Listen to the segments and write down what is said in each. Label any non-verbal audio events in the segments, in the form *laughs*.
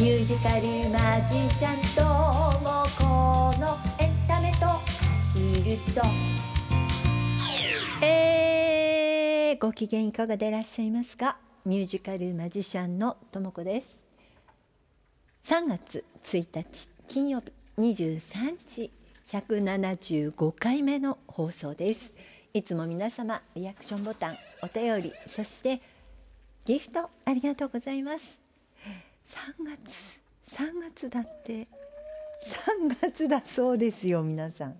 ミュージカルマジシャンともこのエンタメとアヒルと。えー、ご機嫌いかがでいらっしゃいますか？ミュージカルマジシャンのともこです。3月1日金曜日23時175回目の放送です。いつも皆様リアクションボタンお便りそしてギフトありがとうございます。月。3月だって。3月だそうですよ皆さん。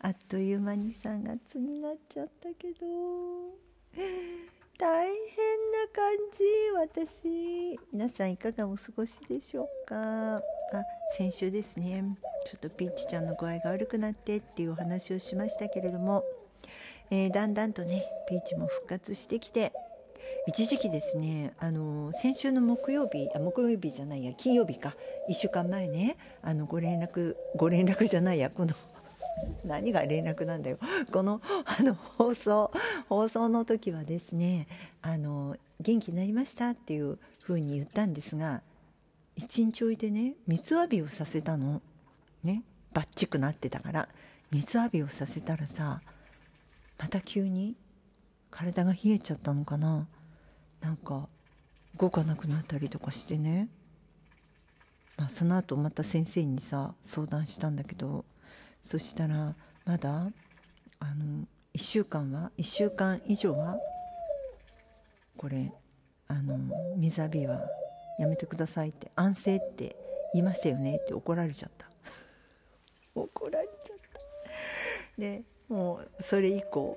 あっという間に3月になっちゃったけど。大変な感じ私。皆さんいかがお過ごしでしょうか。あ先週ですね。ちょっとピーチちゃんの具合が悪くなってっていうお話をしましたけれども、えー、だんだんとねピーチも復活してきて。一時期ですねあの先週の木曜日あ木曜日じゃないや金曜日か。1週間前ねあのご連絡ご連絡じゃないやこの *laughs* 何が連絡なんだよ。このあの放送放送の時はですねあの元気になりましたっていうふうに言ったんですが一日置いてね水浴びをさせたの。ねバッチくなってたから。水浴びをさせたらさまた急に体が冷えちゃったのかな。なんか動かなくなったりとかしてね。まあその後また先生にさ相談したんだけどそしたらまだあの1週間は1週間以上はこれあの水浴びはやめてくださいって安静って言いましたよねって怒られちゃった。*laughs* 怒られちゃった。でもうそれ以降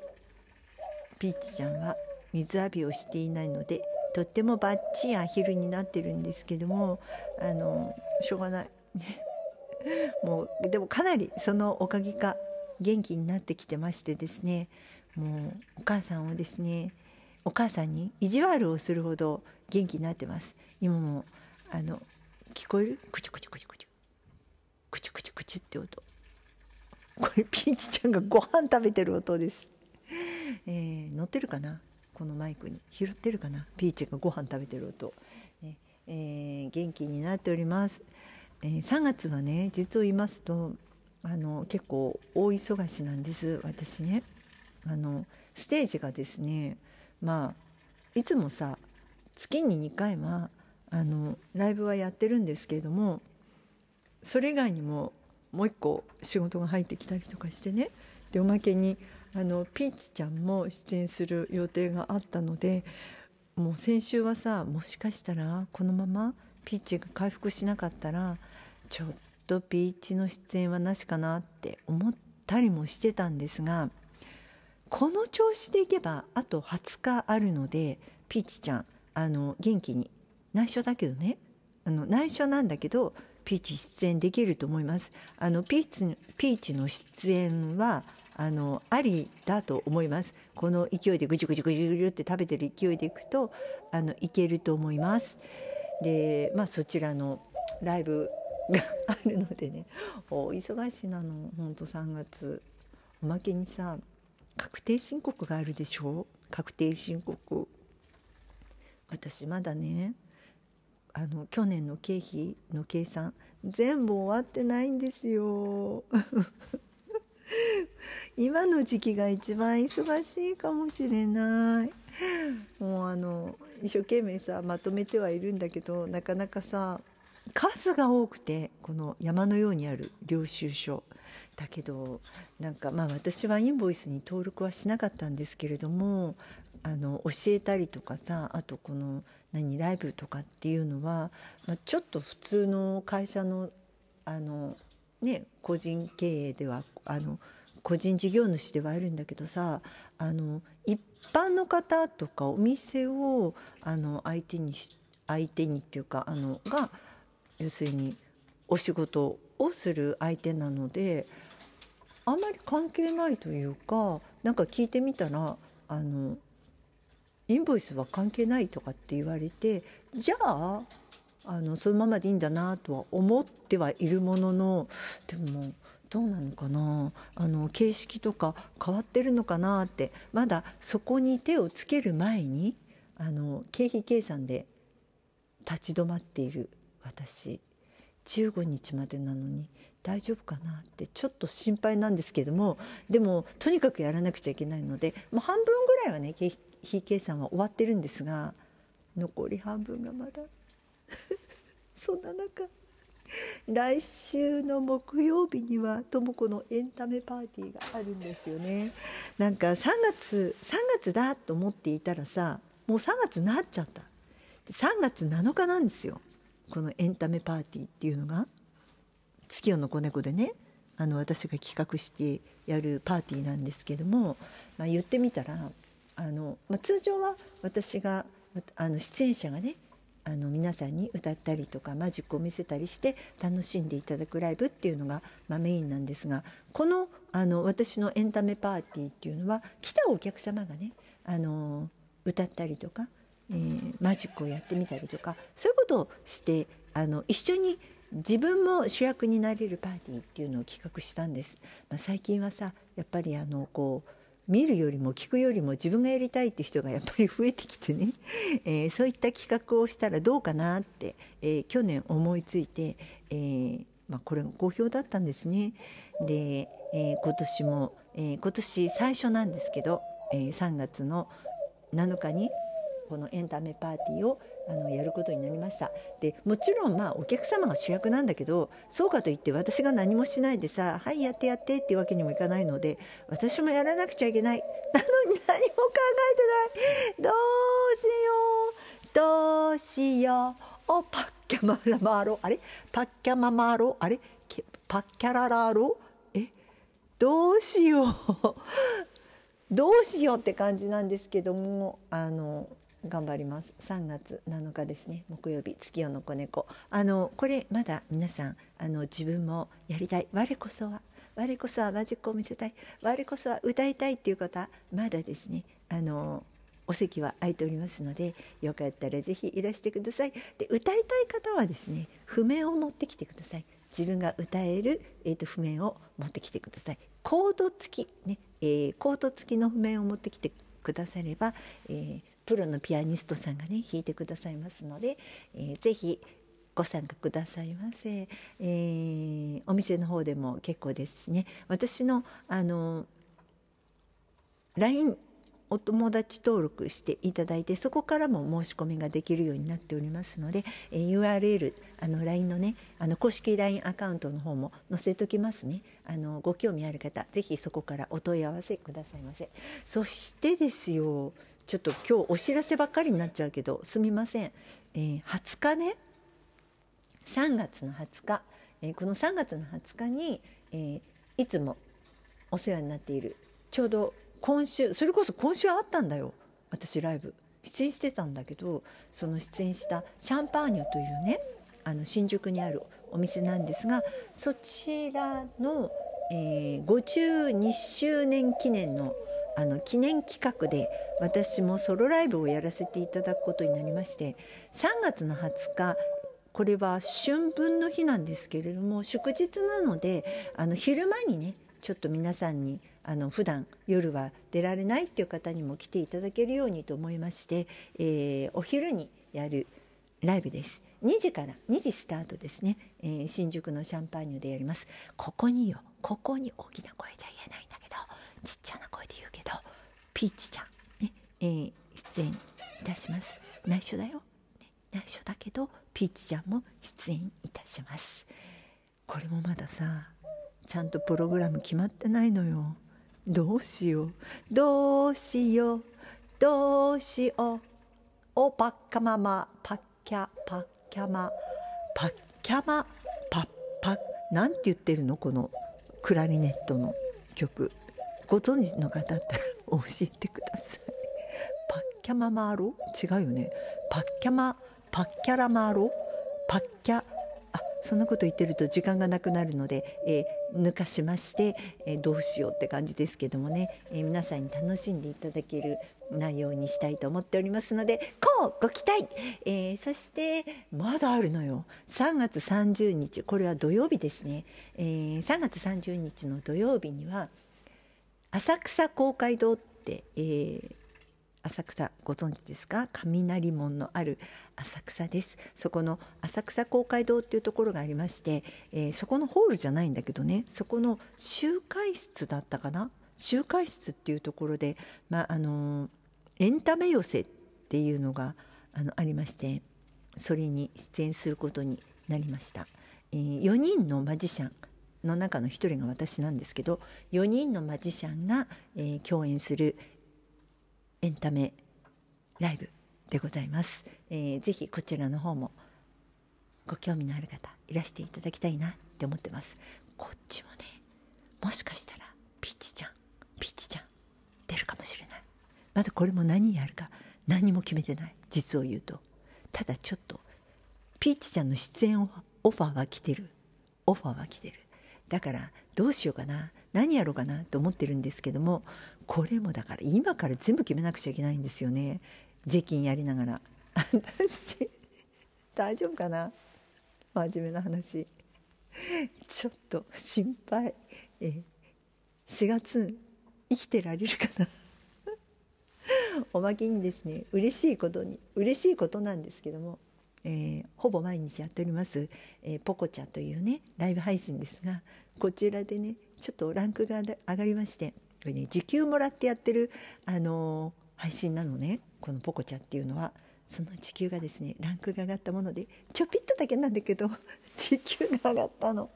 ピーチちゃんは水浴びをしていないのでとってもバッチリアヒルになってるんですけどもあのしょうがない。*laughs* もうでもかなりそのおかげか元気になってきてましてですねもうお母さんをですねお母さんに意地悪をするほど元気になってます。今もあの聞こえる？クチュクチュクチュクチュクチュクチュクチュって音。これピーチちゃんがご飯食べてる音です、えー、乗ってるかな？このマイクに拾ってるかな？ピーチがご飯食べてる音、ね。えー、元気になっております。えー、3月はね実を言いますとあの結構大忙しなんです。私ね。あのステージがですねまあいつもさ月に2回はあのライブはやってるんですけれどもそれ以外にももう一個仕事が入ってきたりとかしてね。でおまけにあのピーチちゃんも出演する予定があったのでもう先週はさもしかしたらこのままピーチが回復しなかったらちょっとピーチの出演はなしかなって思ったりもしてたんですがこの調子でいけばあと20日あるのでピーチちゃんあの元気に内緒だけどね。あの内緒なんだけどピーチ出演できると思います。あのピーチピーチの出演はあのありだと思います。この勢いでぐじゅぐじゅぐじゅぐじゅって食べてる勢いでいくとあのいけると思います。でまあそちらのライブが *laughs* あるのでね大忙しいなの。ほんと3月。おまけにさ確定申告があるでしょ？確定申告。私まだねあの去年の経費の計算全部終わってないんですよ。*laughs* 今の時期が一番忙しいかもしれない。もうあの一生懸命さまとめてはいるんだけどなかなかさ数が多くてこの山のようにある領収書。だけどなんかまあ私はインボイスに登録はしなかったんですけれどもあの教えたりとかさあとこの何ライブとかっていうのは、まあ、ちょっと普通の会社のあの、ね、個人経営ではあの個人事業主ではあるんだけどさあの一般の方とかお店をあの相手に相手にっていうかあのが要するにお仕事をする相手なのであんまり関係ないというかなんか聞いてみたらあのインボイスは関係ないとかって言われてじゃああのそのままでいいんだなとは思ってはいるもののでもどうなのかな？あの形式とか変わってるのかなってまだそこに手をつける前にあの経費計算で立ち止まっている私。15日までなのに大丈夫かなってちょっと心配なんですけどもでもとにかくやらなくちゃいけないのでもう半分ぐらいはね経費非計算は終わってるんですが残り半分がまだ。*laughs* そんな中来週の木曜日にはとも子のエンタメパーティーがあるんですよね。なんか3月3月だと思っていたらさもう3月になっちゃった。3月7日なんですよ。このエンタメパーティーっていうのが。月夜の子猫でねあの私が企画してやるパーティーなんですけども、まあ、言ってみたらあの、まあ、通常は私があの出演者がねあの皆さんに歌ったりとかマジックを見せたりして楽しんでいただくライブっていうのが、まあ、メインなんですがこのあの私のエンタメパーティーっていうのは来たお客様がねあの歌ったりとか、えー、マジックをやってみたりとかそういうことをしてあの一緒に自分も主役になれるパーティーっていうのを企画したんです。まあ、最近はさやっぱりあのこう見るよりも聞くよりも自分がやりたいって人がやっぱり増えてきてね、*laughs* えー、そういった企画をしたらどうかなって、えー、去年思いついて、えーまあ、これが好評だったんですね。で、えー、今年も、えー、今年最初なんですけど、えー、3月の7日にこのエンタメパーティーをあのやることになりました。でもちろんまあお客様が主役なんだけどそうかといって私が何もしないでさ「はいやってやって」っていうわけにもいかないので私もやらなくちゃいけない。なのに何も考えてない。どうしよう。どうしよう。おパッキャマラマロあれ？パッキャママロあれ？パッキャララロえ？どうしよう。*laughs* どうしようって感じなんですけどもあの頑張ります。3月7日ですね。木曜日月夜の子猫。あのこれまだ皆さんあの自分もやりたい。我こそは。我こそはマジックを見せたい。我こそは歌いたい。っていう方まだですね。あのお席は空いておりますのでよかったらぜひいらしてください。で歌いたい方はですね譜面を持ってきてください。自分が歌える、えーと、譜面を持ってきてください。コード付きね、えー、コード付きの譜面を持ってきてくだされば、えー、プロのピアニストさんがね弾いてくださいますので、えー、ぜひご参加くださいませ、えー、お店の方でも結構ですしね。私のあの LINE お友達登録していただいてそこからも申し込みができるようになっておりますので、えー、URL あの LINE のねあの公式 LINE アカウントの方も載せときますね。あのご興味ある方ぜひそこからお問い合わせくださいませ。そしてですよちょっと今日お知らせばっかりになっちゃうけどすみません、えー、20日ね。3月の20日、えー、この3月の20日に、えー、いつもお世話になっているちょうど今週それこそ今週あったんだよ。私ライブ。出演してたんだけどその出演したシャンパーニュというねあの新宿にあるお店なんですがそちらの、えー、52周年記念のあの記念企画で私もソロライブをやらせていただくことになりまして3月の20日これは春分の日なんですけれども祝日なのであの昼間にねちょっと皆さんにあの普段夜は出られないっていう方にも来ていただけるようにと思いまして、えー、お昼にやるライブです。2時から2時スタートですね、えー、新宿のシャンパーニュでやります。ここによここに大きな声じゃ言えない。ちっちゃな声で言うけどピーチちゃんね、えー、出演いたします。内緒だよ、ね、内緒だけどピーチちゃんも出演いたします。これもまださちゃんとプログラム決まってないのよ。どうしよう。どうしよう。どうしよう。おパッカママ。パッキャパッキャマ。パッキャマパッパッ。なんて言ってるの？このクラリネットの曲。ご存知の方だったら *laughs* 教えてください。パッキャママーロ？違うよね。パッキャマパッキャラマーロ？パッキャあそんなこと言ってると時間がなくなるので、えー、抜かしまして、えー、どうしようって感じですけどもね、えー、皆さんに楽しんでいただける内容にしたいと思っておりますのでこうご期待、えそしてまだあるのよ。3月30日これは土曜日ですね、え3月30日の土曜日には浅草公会堂って、えー、浅草ご存知ですか？雷門のある浅草です。そこの浅草公会堂っていうところがありまして、えー、そこのホールじゃないんだけどねそこの集会室だったかな？集会室っていうところで、まあ、あのエンタメ寄せっていうのがあのありましてそれに出演することになりました、えー、4人のマジシャンの中の1人が私なんですけど4人のマジシャンが、えー、共演するエンタメライブでございます、えー、ぜひこちらの方もご興味のある方いらしていただきたいなって思ってます。こっちもねもしかしたらピッチちゃんピッチちゃん出るかもしれない。まだこれも何やるか何も決めてない。実を言うと。ただちょっとピーチちゃんの出演オファーは来てる。オファーは来てる。だからどうしようかな何やろうかなと思ってるんですけどもこれもだから今から全部決めなくちゃいけないんですよね。税金やりながら。私大丈夫かな真面目な話。ちょっと心配。え4月生きてられるかな。おまけにですね嬉しいことに嬉しいことなんですけども、えー、ほぼ毎日やっております、えー、ポコチャというねライブ配信ですがこちらでねちょっとランクが上がりましてこれね時給もらってやってる、あのー、配信なのねこのポコチャっていうのはその時給がですねランクが上がったものでちょぴっとだけなんだけど *laughs* 時給が上がったの。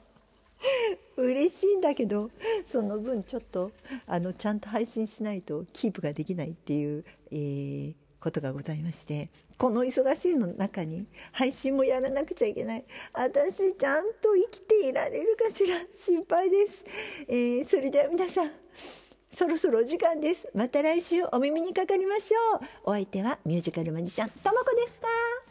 嬉しいんだけどその分ちょっとあのちゃんと配信しないとキープができないっていう、えー、ことがございましてこの忙しいの中に配信もやらなくちゃいけない。私ちゃんと生きていられるかしら？心配です、えー、それでは皆さんそろそろお時間です。また来週お耳にかかりましょう。お相手はミュージカルマジシャンともこでした。